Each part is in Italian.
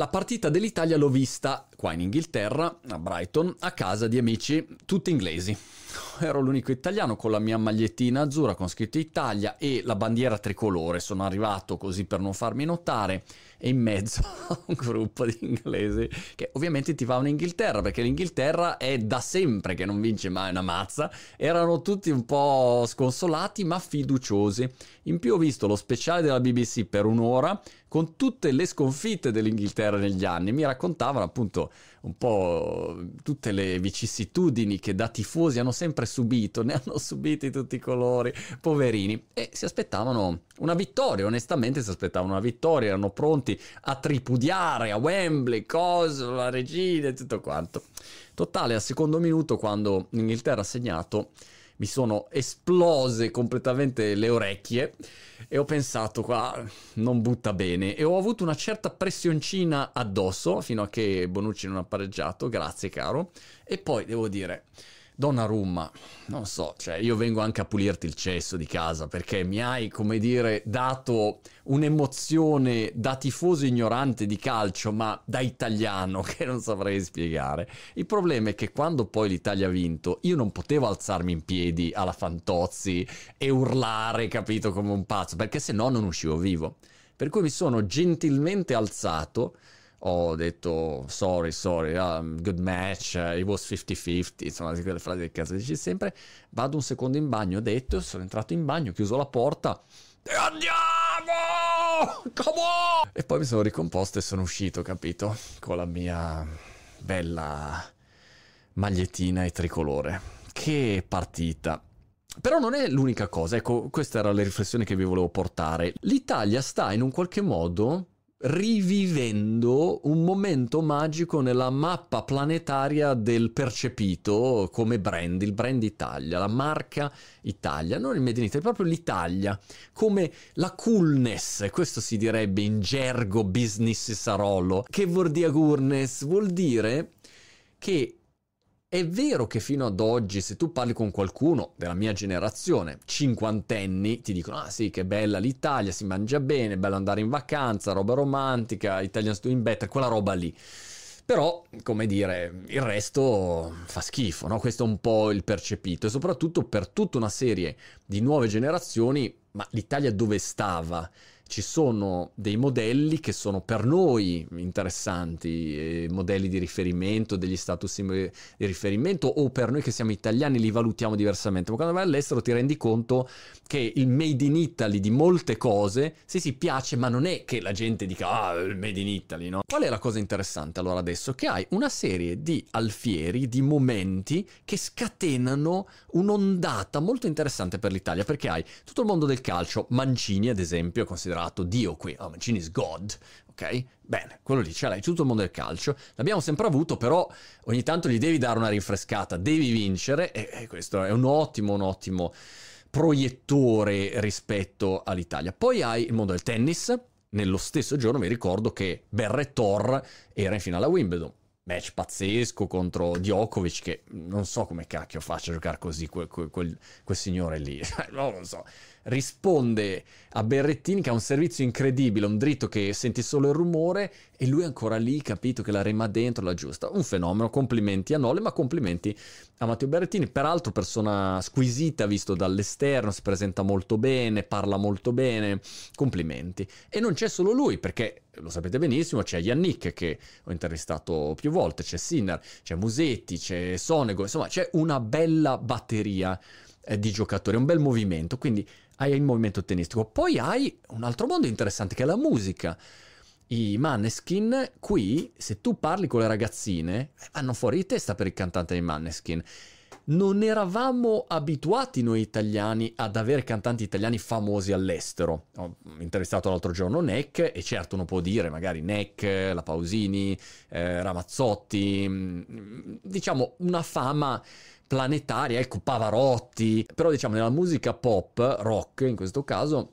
la partita dell'Italia l'ho vista qua in Inghilterra, a Brighton, a casa di amici tutti inglesi. Ero l'unico italiano con la mia magliettina azzurra con scritto Italia e la bandiera tricolore. Sono arrivato così per non farmi notare e in mezzo a un gruppo di inglesi che ovviamente ti va in Inghilterra perché l'Inghilterra è da sempre che non vince mai una mazza. Erano tutti un po' sconsolati ma fiduciosi. In più ho visto lo speciale della BBC per un'ora con tutte le sconfitte dell'Inghilterra negli anni. Mi raccontavano appunto un po' tutte le vicissitudini che da tifosi hanno sempre subito, ne hanno subiti tutti i colori, poverini, e si aspettavano una vittoria, onestamente si aspettavano una vittoria, erano pronti a tripudiare a Wembley, cosa, la regina e tutto quanto. Totale al secondo minuto quando l'Inghilterra ha segnato mi sono esplose completamente le orecchie e ho pensato qua non butta bene. E ho avuto una certa pressioncina addosso fino a che Bonucci non ha pareggiato, grazie caro, e poi devo dire Donnarumma, non so, cioè io vengo anche a pulirti il cesso di casa perché mi hai, come dire, dato un'emozione da tifoso ignorante di calcio, ma da italiano che non saprei spiegare. Il problema è che quando poi l'Italia ha vinto, io non potevo alzarmi in piedi alla Fantozzi e urlare, capito, come un pazzo, perché se no non uscivo vivo. Per cui mi sono gentilmente alzato ho detto sorry, sorry, um, good match, uh, it was 50-50, insomma, quelle frasi che cazzo dici sempre. Vado un secondo in bagno, ho detto, sono entrato in bagno, ho chiuso la porta e andiamo! Come on! E poi mi sono ricomposto e sono uscito, capito? Con la mia bella magliettina e tricolore. Che partita! Però non è l'unica cosa, ecco, questa era la riflessione che vi volevo portare. L'Italia sta in un qualche modo rivivendo un momento magico nella mappa planetaria del percepito come brand, il brand Italia, la marca Italia, non il Made in Italy, proprio l'Italia, come la coolness, questo si direbbe in gergo business sarolo. Che vuol dire coolness? Vuol dire che è vero che fino ad oggi, se tu parli con qualcuno della mia generazione, cinquantenni, ti dicono: Ah, sì, che bella l'Italia, si mangia bene, bello andare in vacanza, roba romantica, Italian doing better, quella roba lì. Però, come dire, il resto fa schifo, no? Questo è un po' il percepito e soprattutto per tutta una serie di nuove generazioni, ma l'Italia dove stava? Ci sono dei modelli che sono per noi interessanti, eh, modelli di riferimento, degli status di riferimento, o per noi che siamo italiani li valutiamo diversamente. Ma quando vai all'estero ti rendi conto che il made in Italy di molte cose, sì sì piace, ma non è che la gente dica ah il made in Italy, no? Qual è la cosa interessante allora adesso? Che hai una serie di alfieri, di momenti che scatenano un'ondata molto interessante per l'Italia, perché hai tutto il mondo del calcio, Mancini ad esempio, considerato considerato Dio qui, oh, Mancini is God, ok? Bene, quello lì ce l'hai, tutto il mondo del calcio, l'abbiamo sempre avuto, però ogni tanto gli devi dare una rinfrescata, devi vincere e, e questo è un ottimo, un ottimo proiettore rispetto all'Italia. Poi hai il mondo del tennis, nello stesso giorno vi ricordo che Berrettor era in finale a Wimbledon, match pazzesco contro Djokovic che non so come cacchio faccia a giocare così quel, quel, quel, quel signore lì, non lo so risponde a Berrettini che ha un servizio incredibile, un dritto che senti solo il rumore e lui è ancora lì, capito che la rema dentro la giusta. Un fenomeno, complimenti a Nole, ma complimenti a Matteo Berrettini, peraltro persona squisita visto dall'esterno, si presenta molto bene, parla molto bene, complimenti. E non c'è solo lui, perché lo sapete benissimo, c'è Yannick che ho intervistato più volte, c'è Sinner, c'è Musetti, c'è Sonego, insomma c'è una bella batteria eh, di giocatori, un bel movimento, quindi hai il movimento tennistico. Poi hai un altro mondo interessante che è la musica. I Manneskin, qui, se tu parli con le ragazzine, vanno fuori di testa per il cantante dei Manneskin. Non eravamo abituati noi italiani ad avere cantanti italiani famosi all'estero. Ho intervistato l'altro giorno Neck e certo uno può dire magari Neck, La Pausini, eh, Ramazzotti, mm, diciamo una fama planetaria, ecco Pavarotti, però diciamo nella musica pop, rock in questo caso,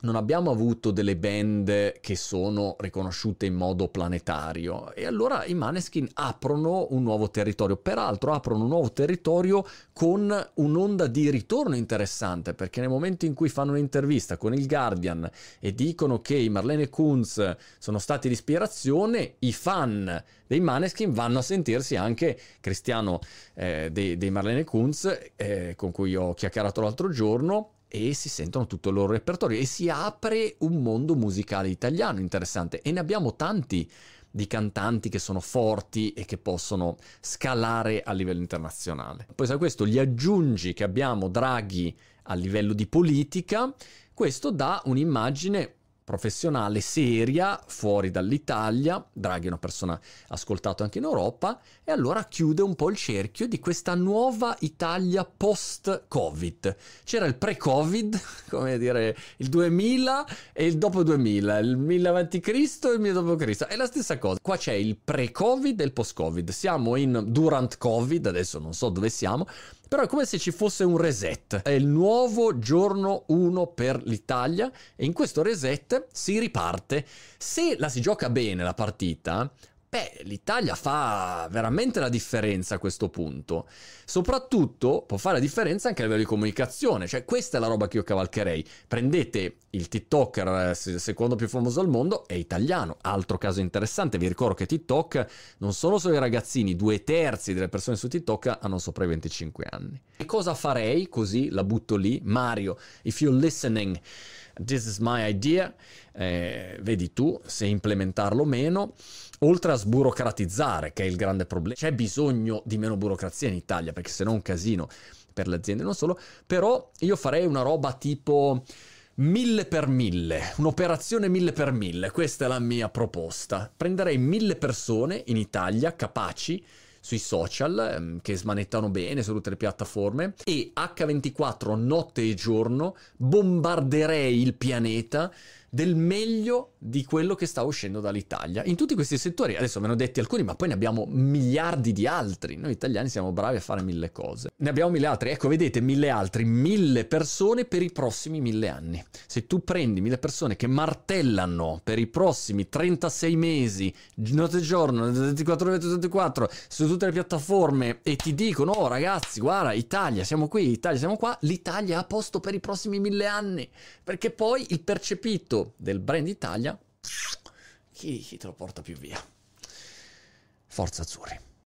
non abbiamo avuto delle band che sono riconosciute in modo planetario e allora i Maneskin aprono un nuovo territorio, peraltro aprono un nuovo territorio con un'onda di ritorno interessante perché nel momento in cui fanno un'intervista con il Guardian e dicono che i Marlene Kunz sono stati l'ispirazione, i fan dei Maneskin vanno a sentirsi anche Cristiano eh, dei, dei, Marlene Kunz eh, con cui ho chiacchierato l'altro giorno e si sentono tutto il loro repertorio e si apre un mondo musicale italiano interessante e ne abbiamo tanti di cantanti che sono forti e che possono scalare a livello internazionale. Poi a questo gli aggiungi che abbiamo Draghi a livello di politica, questo dà un'immagine professionale seria fuori dall'Italia, Draghi è una persona ascoltata anche in Europa, e allora chiude un po' il cerchio di questa nuova Italia post-Covid. C'era il pre-Covid, come dire, il 2000 e il dopo 2000, il 1000 a.C. e il 1000 d.C. È la stessa cosa. Qua c'è il pre-Covid e il post-Covid. Siamo in durant Covid, adesso non so dove siamo, però è come se ci fosse un reset. È il nuovo giorno 1 per l'Italia e in questo reset si riparte. Se la si gioca bene la partita, Beh, l'Italia fa veramente la differenza a questo punto. Soprattutto può fare la differenza anche a livello di comunicazione, cioè questa è la roba che io cavalcherei. Prendete il TikToker eh, secondo più famoso al mondo, è italiano. Altro caso interessante, vi ricordo che TikTok non sono solo i ragazzini, due terzi delle persone su TikTok hanno sopra i 25 anni. E cosa farei? Così la butto lì. Mario, if you're listening, this is my idea. Eh, vedi tu se implementarlo o meno oltre a sburocratizzare, che è il grande problema, c'è bisogno di meno burocrazia in Italia, perché se no è un casino per le aziende, non solo, però io farei una roba tipo mille per mille, un'operazione mille per mille, questa è la mia proposta. Prenderei mille persone in Italia capaci sui social ehm, che smanettano bene su tutte le piattaforme. E H24 notte e giorno bombarderei il pianeta del meglio di quello che sta uscendo dall'Italia. In tutti questi settori, adesso me ne ho detti alcuni, ma poi ne abbiamo miliardi di altri. Noi italiani siamo bravi a fare mille cose. Ne abbiamo mille altri. Ecco, vedete, mille altri, mille persone per i prossimi mille anni. Se tu prendi mille persone che martellano per i prossimi 36 mesi, notte e giorno, 24 ore 24, su tutte le piattaforme e ti dicono, oh ragazzi, guarda, Italia, siamo qui, Italia, siamo qua, l'Italia è a posto per i prossimi mille anni. Perché poi il percepito del brand Italia chi, chi te lo porta più via? Forza Azzurri.